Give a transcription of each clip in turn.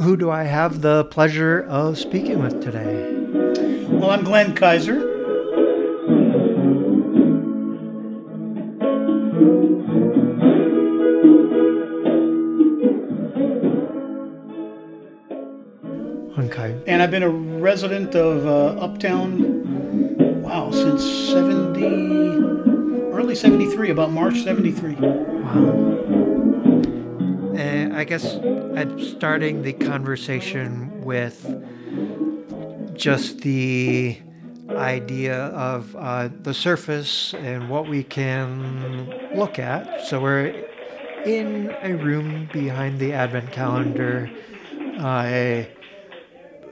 who do I have the pleasure of speaking with today? Well, I'm Glenn Kaiser. Okay. And I've been a resident of uh, Uptown, wow, since 70, early 73, about March 73. Uh, I guess I'm starting the conversation with just the idea of uh, the surface and what we can look at. So we're in a room behind the Advent calendar. Uh,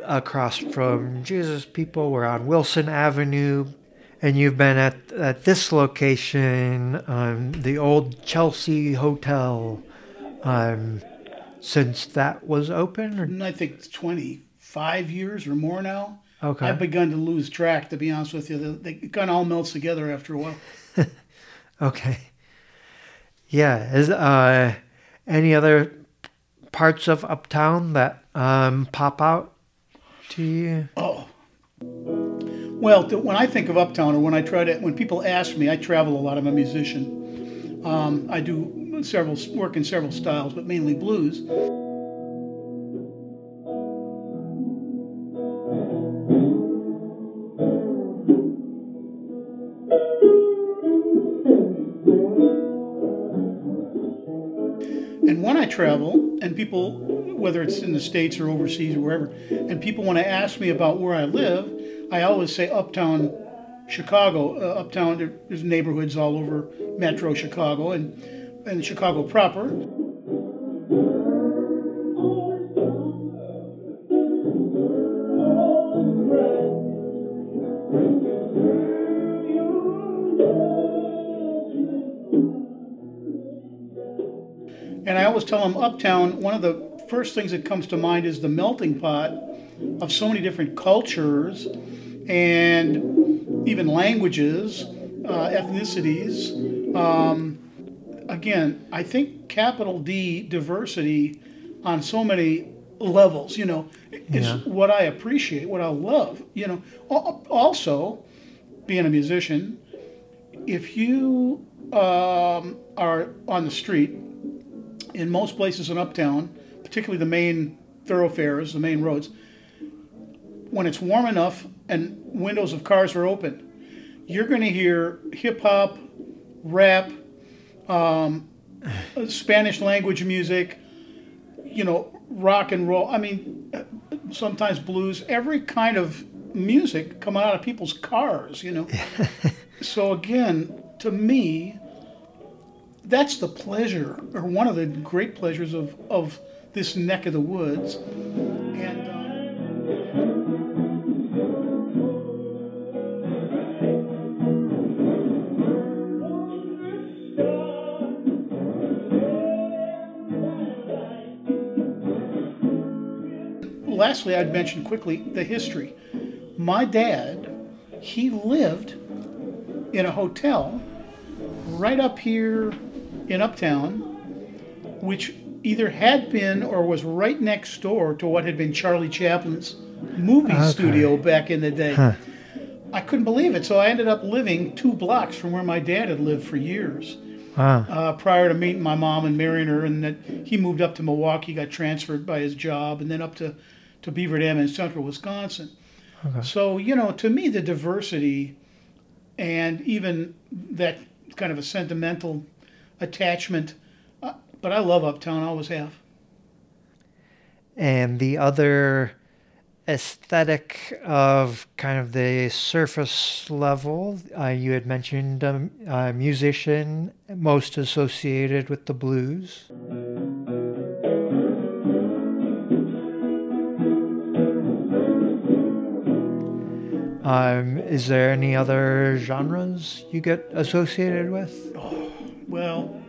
across from Jesus people. We're on Wilson Avenue, and you've been at, at this location, um, the old Chelsea Hotel, um, since that was open. Or? I think 25 years or more now. Okay. I've begun to lose track, to be honest with you. They, they kind of all melts together after a while. Okay. Yeah. Is uh, any other parts of Uptown that um, pop out to you? Oh. Well, when I think of Uptown, or when I try to, when people ask me, I travel a lot. I'm a musician. Um, I do several work in several styles, but mainly blues. And when I travel, and people, whether it's in the States or overseas or wherever, and people want to ask me about where I live, I always say uptown Chicago. Uh, uptown, there's neighborhoods all over metro Chicago and, and Chicago proper. And I always tell them uptown, one of the first things that comes to mind is the melting pot of so many different cultures and even languages, uh, ethnicities. Um, again, I think capital D diversity on so many levels, you know, is Yeah. what I appreciate, what I love. You know, also being a musician, if you um, are on the street in most places in uptown, particularly the main thoroughfares, the main roads, when it's warm enough and windows of cars are open, you're going to hear hip hop, rap, um, Spanish language music, you know, rock and roll. I mean, sometimes blues, every kind of music coming out of people's cars, you know. so again, to me, that's the pleasure, or one of the great pleasures of, of this neck of the woods. And um, lastly, I'd mention quickly the history. My dad, he lived in a hotel right up here in Uptown, which either had been or was right next door to what had been Charlie Chaplin's movie Okay. studio back in the day. Huh. I couldn't believe it, so I ended up living two blocks from where my dad had lived for years Wow. uh, prior to meeting my mom and marrying her, and that he moved up to Milwaukee, got transferred by his job, and then up to, to Beaver Dam in central Wisconsin. So, you know, to me, the diversity and even that kind of a sentimental attachment, uh, but I love Uptown, I always have. and the other aesthetic of kind of the surface level. Uh, you had mentioned um, a musician most associated with the blues. Um, is there any other genres you get associated with? Well,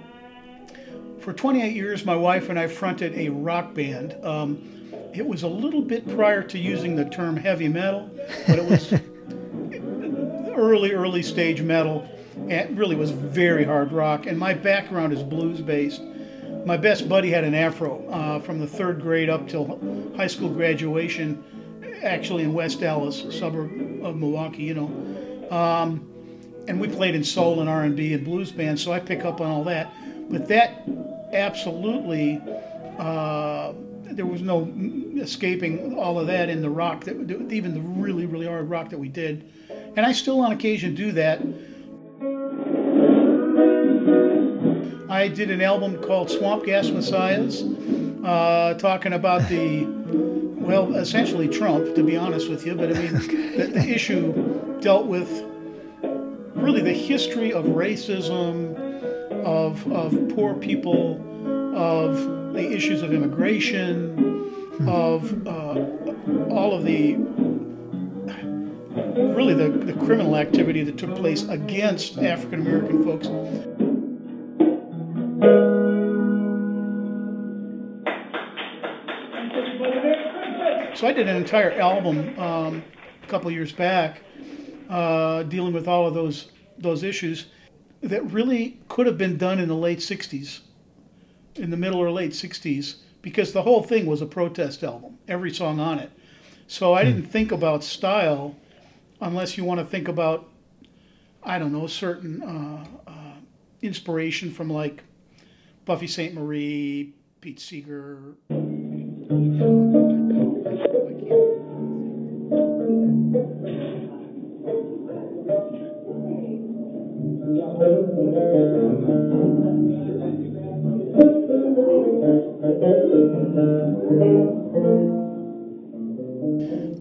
for 28 years, my wife and I fronted a rock band. Um, it was a little bit prior to using the term heavy metal, but it was early, early stage metal. And it really was very hard rock. And my background is blues based. my best buddy had an afro uh, from the third grade up till high school graduation, actually in West Allis, suburb of Milwaukee, you know. Um, and we played in soul and R&B and blues bands, so I pick up on all that. But that absolutely, uh, there was no escaping all of that in the rock that even the really really hard rock that we did, and I still on occasion do that. I did an album called Swamp Gas Messiahs, uh, talking about the, well, essentially Trump, to be honest with you. But I mean, the, the issue dealt with really the history of racism, of, of poor people, of the issues of immigration, of uh, all of the really the, the criminal activity that took place against African American folks. So I did an entire album um, a couple years back, uh, dealing with all of those those issues that really could have been done in the late '60s, in the middle or late '60s, because the whole thing was a protest album, every song on it. So I didn't think about style, unless you want to think about, I don't know, certain uh, uh, inspiration from like Buffy Sainte-Marie, Pete Seeger.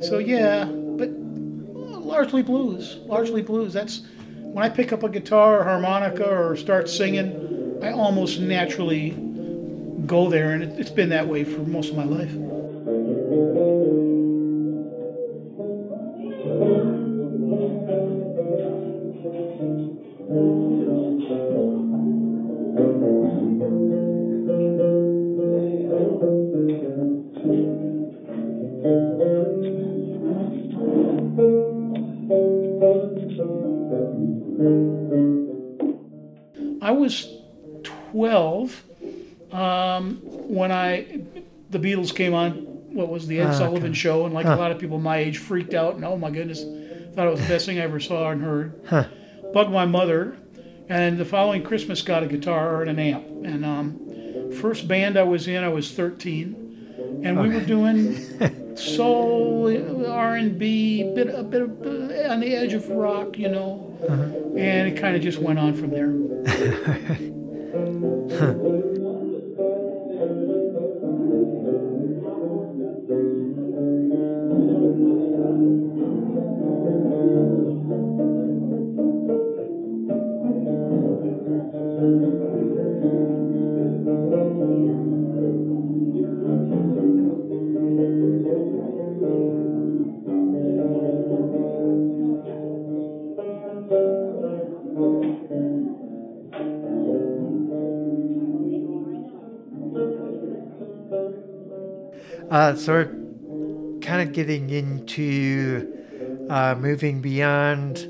So yeah, but largely blues, largely blues. That's when I pick up a guitar or harmonica or start singing, I almost naturally go there, and it, it's been that way for most of my life. Came on. What was the Ed Ah, Sullivan okay. show? And like Huh. a lot of people my age freaked out and oh my goodness, thought it was the best thing I ever saw and heard. Huh. Bugged my mother, and the following Christmas got a guitar and an amp. And um, first band I was in, I was 13, and we were doing soul, R and B, bit a bit of, uh, on the edge of rock, you know. And it kind of just went on from there. Uh, so we're kind of getting into uh, moving beyond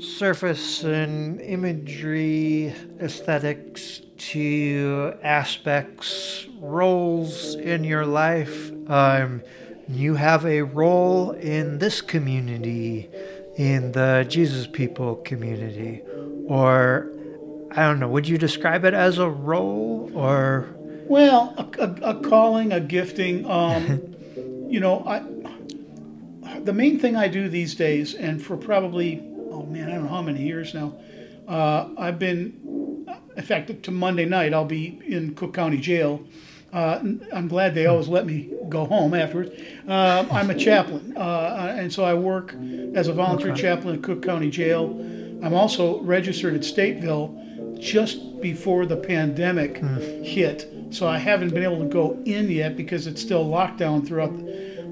surface and imagery aesthetics to aspects, roles in your life. Um, you have a role in this community, in the Jesus People community, or I don't know. Would you describe it as a role or? Well, a, a, a calling, a gifting. Um, you know, I the main thing I do these days, and for probably oh man, I don't know how many years now, uh, I've been. In fact, to Monday night, I'll be in Cook County Jail. Uh, I'm glad they always let me go home afterwards. Uh, I'm a chaplain, uh, and so I work as a volunteer chaplain at Cook County Jail. I'm also registered at Stateville just before the pandemic hit. So I haven't been able to go in yet because it's still lockdown throughout.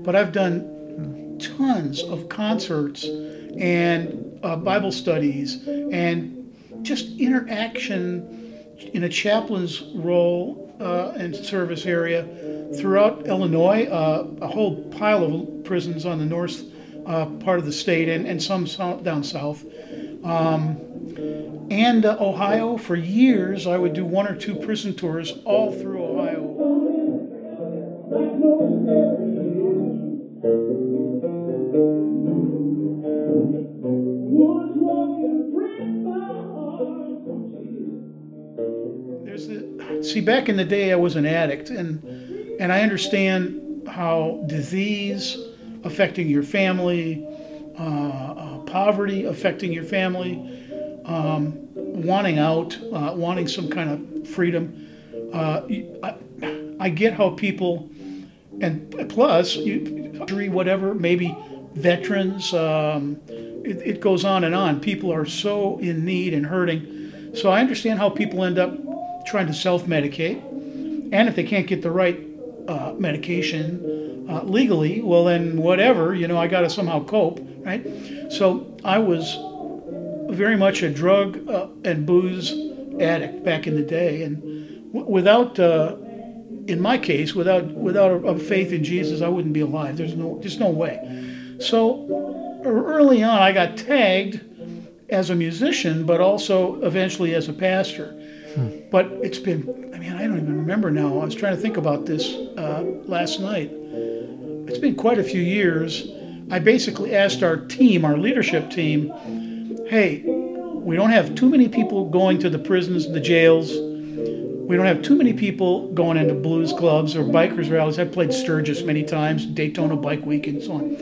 But I've done tons of concerts and uh, Bible studies and just interaction in a chaplain's role uh, and service area throughout Illinois, uh, a whole pile of prisons on the north uh, part of the state and, and some down south. Um, and uh, Ohio. For years, I would do one or two prison tours all through Ohio. There's the, see, back in the day, I was an addict, and and I understand how disease affecting your family, uh, uh, poverty affecting your family, um, wanting out, uh, wanting some kind of freedom. Uh, I, I get how people, and plus, you, whatever, maybe veterans, um, it, it goes on and on. People are so in need and hurting. So I understand how people end up trying to self medicate. And if they can't get the right uh, medication uh, legally, well, then whatever, you know, I got to somehow cope, right? So I was very much a drug uh, and booze addict back in the day. And w- without, uh, in my case, without, without a, a faith in Jesus, I wouldn't be alive. There's no, just no way. So early on, I got tagged as a musician, but also eventually as a pastor. Hmm. But it's been, I mean, I don't even remember now. I was trying to think about this uh, last night. It's been quite a few years. I basically asked our team, our leadership team, hey, we don't have too many people going to the prisons, the jails. We don't have too many people going into blues clubs or bikers rallies. I've played Sturgis many times, Daytona Bike Week, and so on.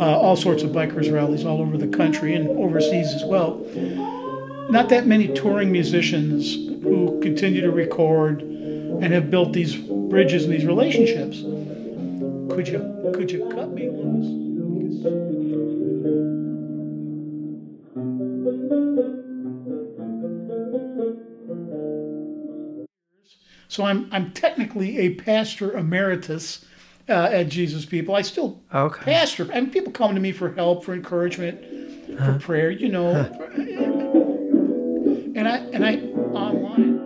Uh, all sorts of bikers rallies all over the country and overseas as well. Not that many touring musicians who continue to record and have built these bridges and these relationships. Could you could you cut me loose? So I'm I'm technically a pastor emeritus uh, at Jesus People. I still okay. pastor, and people come to me for help, for encouragement, huh. for prayer. You know, huh. and I and I online.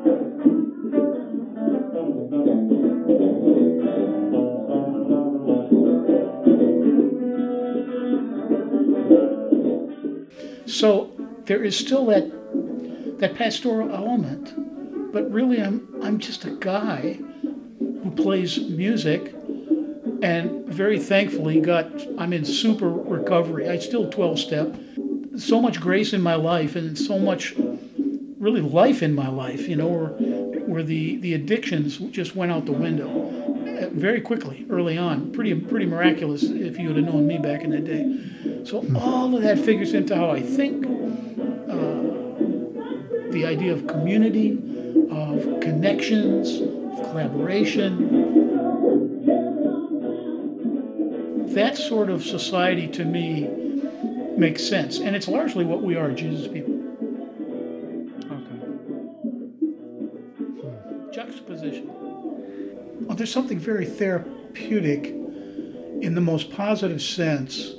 So there is still that that pastoral element but really I'm I'm just a guy who plays music and very thankfully got I'm in super recovery. I still 12 step. So much grace in my life and so much really life in my life, you know, where, where the, the addictions just went out the window uh, very quickly early on. Pretty pretty miraculous if you would have known me back in that day. So all of that figures into how I think. Uh, the idea of community, of connections, of collaboration. That sort of society to me makes sense. And it's largely what we are, Jesus people. Okay. Juxtaposition. Well, there's something very therapeutic in the most positive sense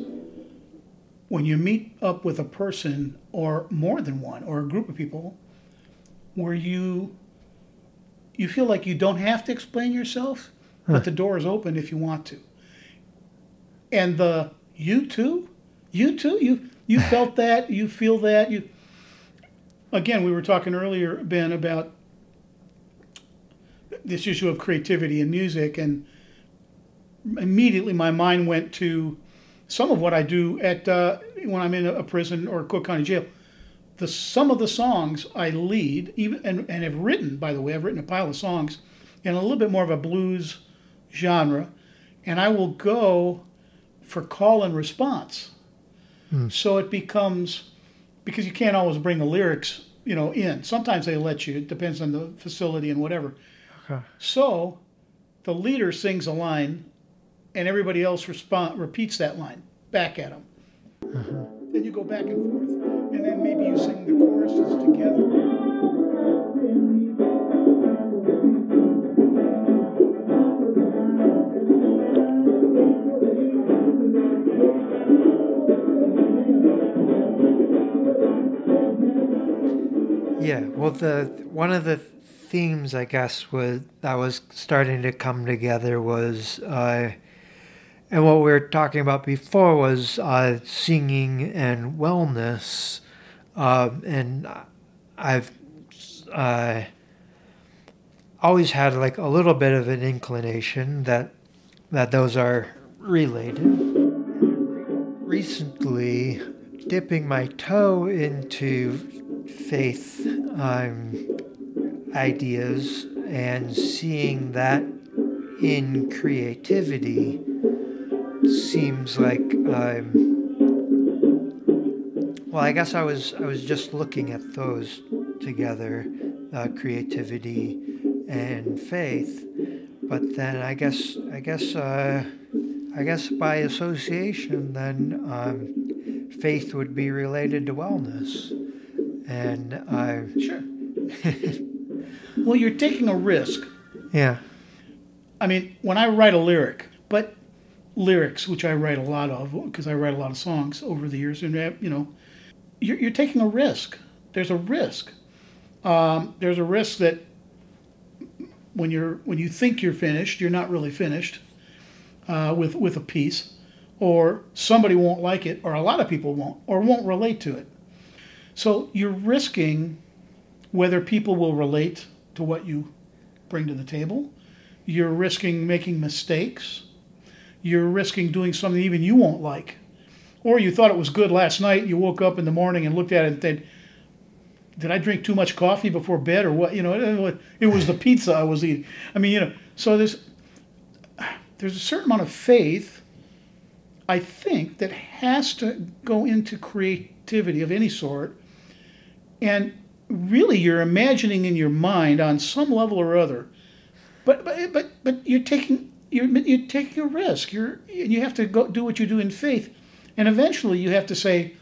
when you meet up with a person or more than one or a group of people where you you feel like you don't have to explain yourself, huh. but the door is open if you want to. And the you too, you too, you you felt that, you feel that, you. Again, we were talking earlier, Ben, about this issue of creativity in music, and immediately my mind went to some of what I do at uh, when I'm in a prison or Cook County Jail the some of the songs I lead, even and, and have written, by the way, I've written a pile of songs in a little bit more of a blues genre, and I will go for call and response. Hmm. So it becomes because you can't always bring the lyrics, you know, in. Sometimes they let you. It depends on the facility and whatever. Okay. So the leader sings a line, and everybody else respond repeats that line back at him. Uh-huh. Then you go back and forth maybe you sing the choruses together. Yeah, well, the one of the themes I guess was that was starting to come together was uh, and what we were talking about before was uh, singing and wellness. Uh, and I've uh, always had like a little bit of an inclination that that those are related. Recently, dipping my toe into faith um, ideas and seeing that in creativity seems like I'm. um, well i guess i was i was just looking at those together uh, creativity and faith but then i guess i guess uh, i guess by association then um, faith would be related to wellness and uh, Sure. well, you're taking a risk. yeah I mean, when I write a lyric, but lyrics, which I write a lot of, because I write a lot of songs over the years, and uh, you know, you're, you're taking a risk. There's a risk. Um, there's a risk that when you're when you think you're finished, you're not really finished uh, with with a piece, or somebody won't like it, or a lot of people won't, or won't relate to it. So you're risking whether people will relate to what you bring to the table. You're risking making mistakes. You're risking doing something even you won't like. Or you thought it was good last night, you woke up in the morning and looked at it and said, Did I drink too much coffee before bed or what? You know, it was the pizza I was eating. I mean, you know, so there's there's a certain amount of faith, I think, that has to go into creativity of any sort. And really you're imagining in your mind on some level or other but but but, but you're taking you're, you're taking a risk you're you have to go do what you do in faith and eventually you have to say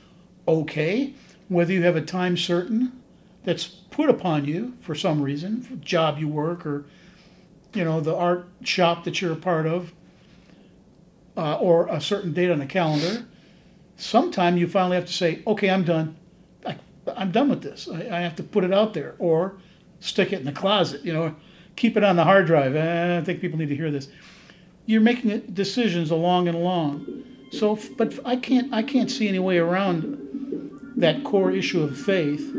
okay whether you have a time certain that's put upon you for some reason job you work or you know the art shop that you're a part of uh, or a certain date on the calendar sometime you finally have to say okay i'm done. I, i'm done with this. I, I have to put it out there or stick it in the closet you know keep it on the hard drive. Eh, i think people need to hear this. You're making decisions along and along so but i can't i can't see any way around that core issue of faith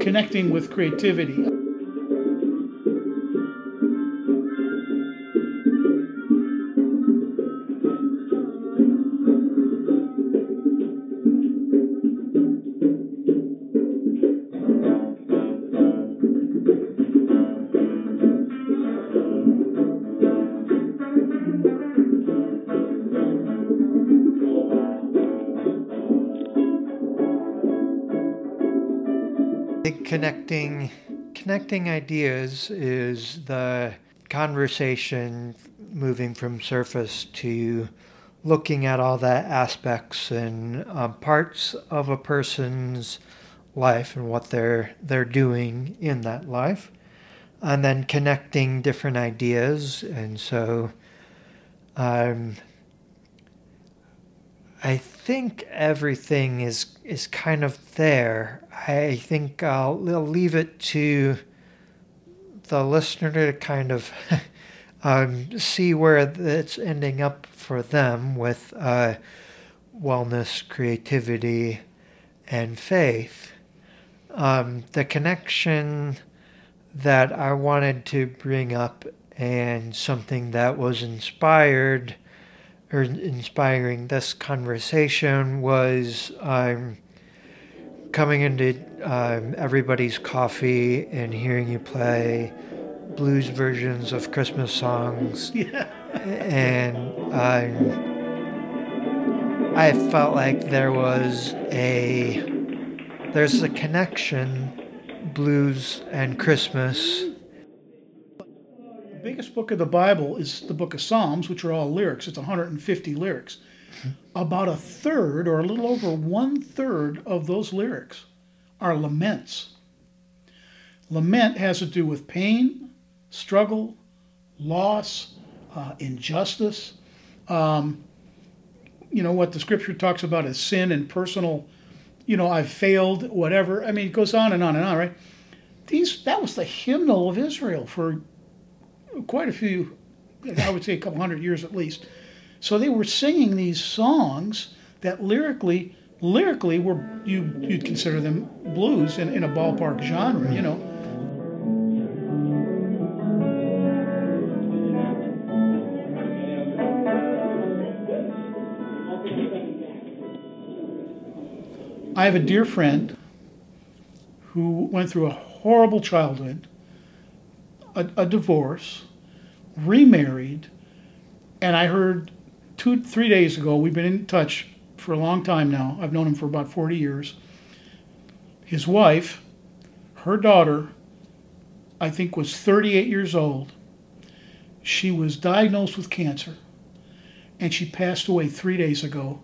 connecting with creativity connecting connecting ideas is the conversation moving from surface to looking at all the aspects and uh, parts of a person's life and what they're they're doing in that life and then connecting different ideas. And so um, I think everything is is kind of there. I think I'll, I'll leave it to the listener to kind of um, see where it's ending up for them with uh, wellness, creativity, and faith. Um, the connection that I wanted to bring up and something that was inspired or inspiring this conversation was um, coming into um, everybody's coffee and hearing you play blues versions of Christmas songs, yeah and um, I felt like there was a there's a connection, blues and Christmas. Biggest book of the Bible is the book of Psalms, which are all lyrics. It's 150 lyrics. About a third, or a little over one third, of those lyrics are laments. Lament has to do with pain, struggle, loss, uh, injustice. Um, you know, what the scripture talks about is sin and personal, you know, I've failed, whatever. I mean, it goes on and on and on, right? These, that was the hymnal of Israel for quite a few, I would say a couple hundred years at least. So they were singing these songs that lyrically lyrically, were you you'd consider them blues in, in a ballpark genre, you know. I have a dear friend who went through a horrible childhood, a, a divorce, remarried, and I heard two, three days ago, we've been in touch for a long time now. I've known him for about 40 years. His wife, her daughter, I think was 38 years old. She was diagnosed with cancer and she passed away three days ago.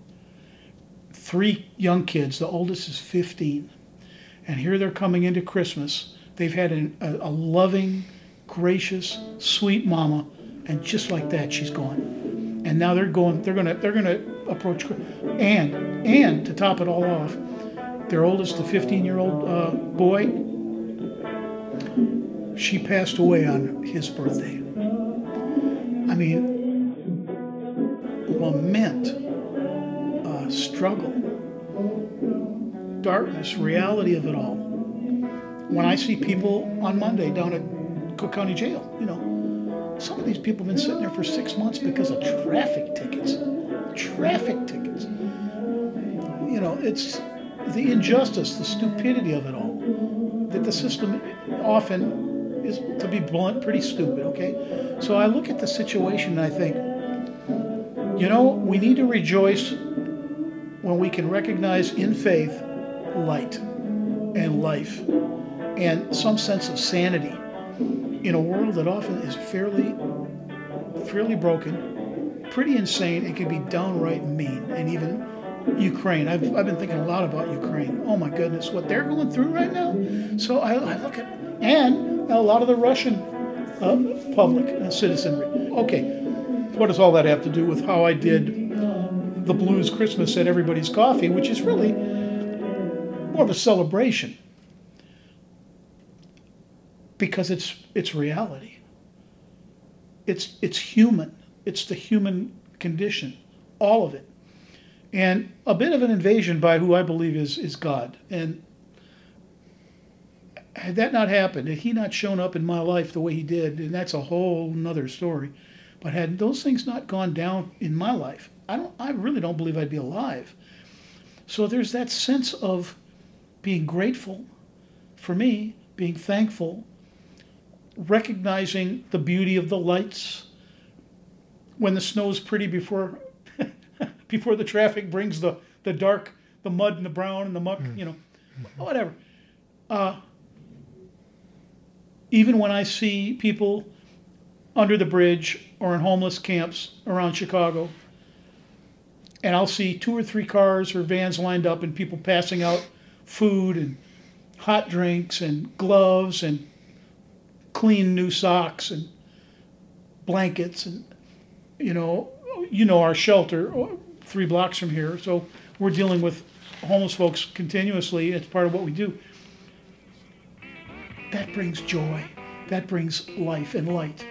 Three young kids, the oldest is 15. And here they're coming into Christmas. They've had an, a, a loving, gracious, sweet mama, and just like that, she's gone. And now they're going. They're gonna. They're gonna approach. And and to top it all off, their oldest, the 15-year-old uh, boy, she passed away on his birthday. I mean, lament, uh, struggle, darkness, reality of it all. When I see people on Monday down at Cook County Jail, you know, some of these people have been sitting there for six months because of traffic tickets. Traffic tickets. You know, it's the injustice, the stupidity of it all. That the system often is, to be blunt, pretty stupid, okay? So I look at the situation and I think, you know, we need to rejoice when we can recognize in faith light and life and some sense of sanity in a world that often is fairly fairly broken, pretty insane, and can be downright mean. And even Ukraine, I've, I've been thinking a lot about Ukraine. Oh my goodness, what they're going through right now. So I, I look at, and a lot of the Russian uh, public uh, citizenry. Okay, what does all that have to do with how I did the blues Christmas at everybody's coffee, which is really more of a celebration because it's it's reality. It's it's human. It's the human condition, all of it, and a bit of an invasion by who I believe is is God. And had that not happened, had He not shown up in my life the way He did, and that's a whole nother story. But had those things not gone down in my life, I don't. I really don't believe I'd be alive. So there's that sense of being grateful for me, being thankful, recognizing the beauty of the lights when the snow's pretty before before the traffic brings the, the dark, the mud and the brown and the muck, you know, whatever. Uh, even when I see people under the bridge or in homeless camps around Chicago, and I'll see two or three cars or vans lined up and people passing out food and hot drinks and gloves and clean new socks and blankets and you know you know our shelter uh, three blocks from here. So we're dealing with homeless folks continuously. It's part of what we do. That brings joy. That brings life and light.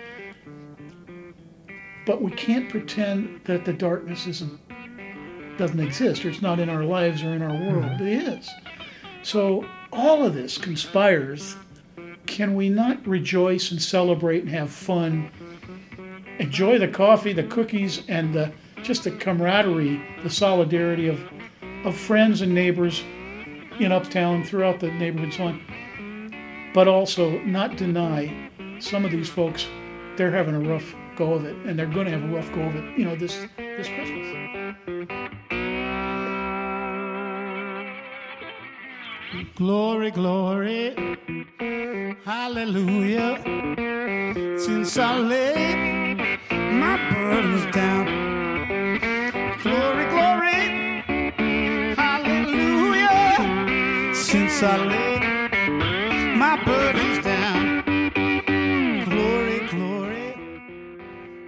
But we can't pretend that the darkness isn't doesn't exist or it's not in our lives or in our world. It is. So all of this conspires can we not rejoice and celebrate and have fun? Enjoy the coffee, the cookies, and the, just the camaraderie, the solidarity of, of friends and neighbors in Uptown, throughout the neighborhood, on. But also not deny some of these folks, they're having a rough go of it, and they're going to have a rough go of it, you know, this, this Christmas. Glory, glory, hallelujah. Since I laid my burdens down. Glory, glory, hallelujah. Since I laid my burdens down. Glory, glory,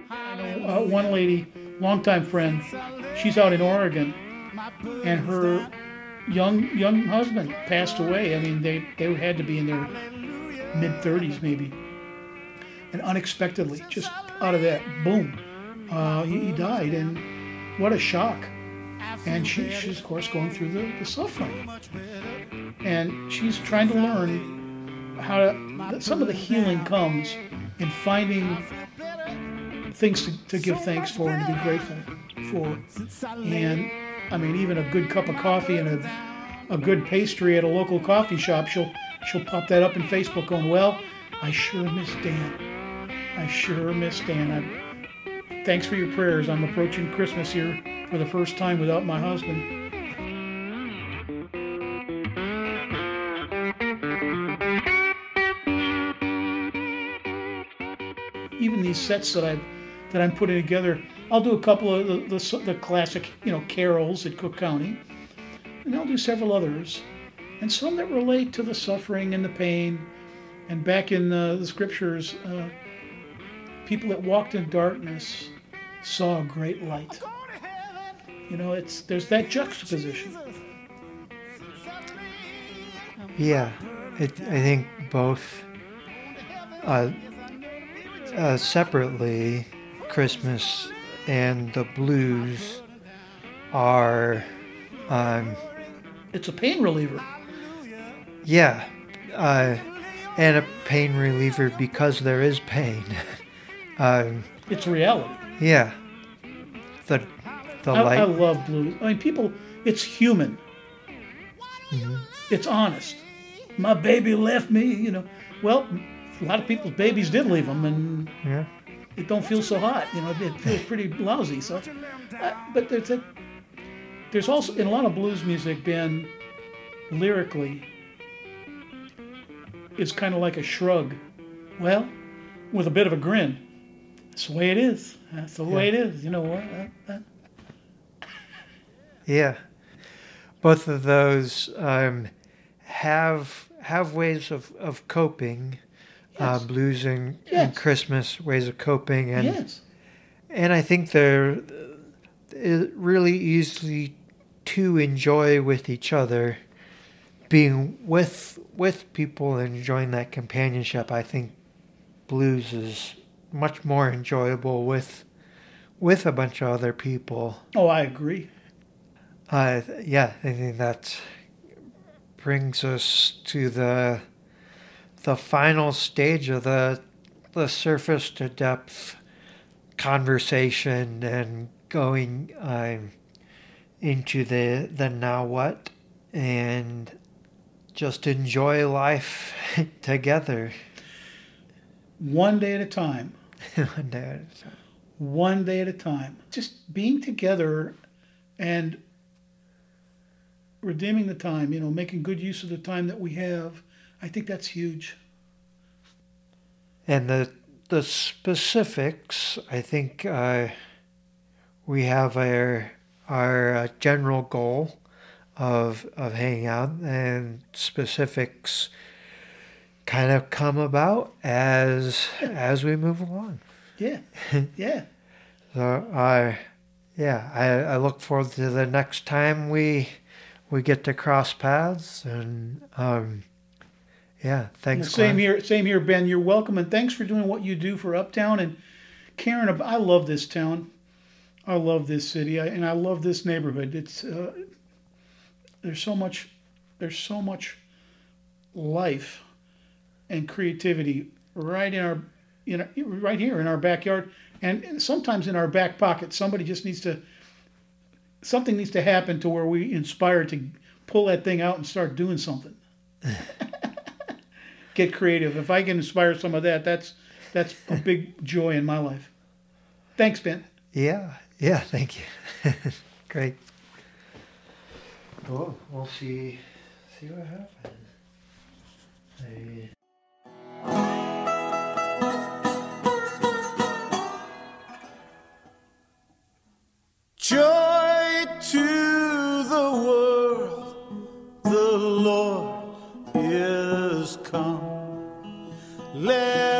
Uh, one lady, longtime friend, she's out in Oregon, and her young young husband passed away. I mean, they they had to be in their mid 30s maybe, and unexpectedly, just out of that, boom, uh, he, he died, and what a shock! and she, she's of course going through the, the suffering, and she's trying to learn how to. Some of the healing comes in finding things to, to give thanks for and to be grateful for, and I mean even a good cup of coffee and a a good pastry at a local coffee shop, she'll she'll pop that up in Facebook, going, "Well, I sure miss Dan. I sure miss Dan. I, thanks for your prayers. I'm approaching Christmas here for the first time without my husband." Even these sets that I've that I'm putting together, I'll do a couple of the, the, the classic, you know, carols at Cook County and I'll do several others, and some that relate to the suffering and the pain. And back in uh, the scriptures, uh, people that walked in darkness saw a great light. You know, it's there's that juxtaposition. Yeah, it, I think both uh, uh, separately, Christmas and the blues are um, it's a pain reliever. Yeah, uh, and a pain reliever because there is pain. um, it's reality. Yeah, the the I, light. I love blues. I mean, people. It's human. Mm-hmm. It's honest. My baby left me. You know. Well, a lot of people's babies did leave them, and yeah. It don't feel so hot. You know, it feels pretty lousy. So, uh, but there's a there's also in a lot of blues music been lyrically it's kind of like a shrug well with a bit of a grin that's the way it is that's the yeah. way it is you know what uh, uh. yeah both of those um, have have ways of, of coping yes. uh, blues and, yes. and, christmas ways of coping and yes. and i think they're uh, really easily to enjoy with each other, being with with people and enjoying that companionship. I think blues is much more enjoyable with with a bunch of other people. Oh, I agree. Uh, yeah, I think that brings us to the the final stage of the the surface to depth conversation and going um, into the the now what and just enjoy life together. One day at a time. One day at a time. One day at a time. Just being together and redeeming the time, you know, making good use of the time that we have. I think that's huge. And the the specifics, I think uh, we have our our uh, general goal of of hanging out and specifics kind of come about as as we move along. Yeah, yeah. so I, yeah, I, I look forward to the next time we we get to cross paths and um, yeah, thanks. same here, same here, Ben. You're welcome, and thanks for doing what you do for Uptown and Karen. I love this town. I love this city and I love this neighborhood. It's uh, there's so much there's so much life and creativity right in our you know right here in our backyard and sometimes in our back pocket. Somebody just needs to something needs to happen to where we inspire to pull that thing out and start doing something. Get creative. If I can inspire some of that, that's that's a big joy in my life. Thanks, Ben. Yeah, yeah, thank you. Great. Well, we'll see see what happens. I... Joy to the world, the Lord is come. Let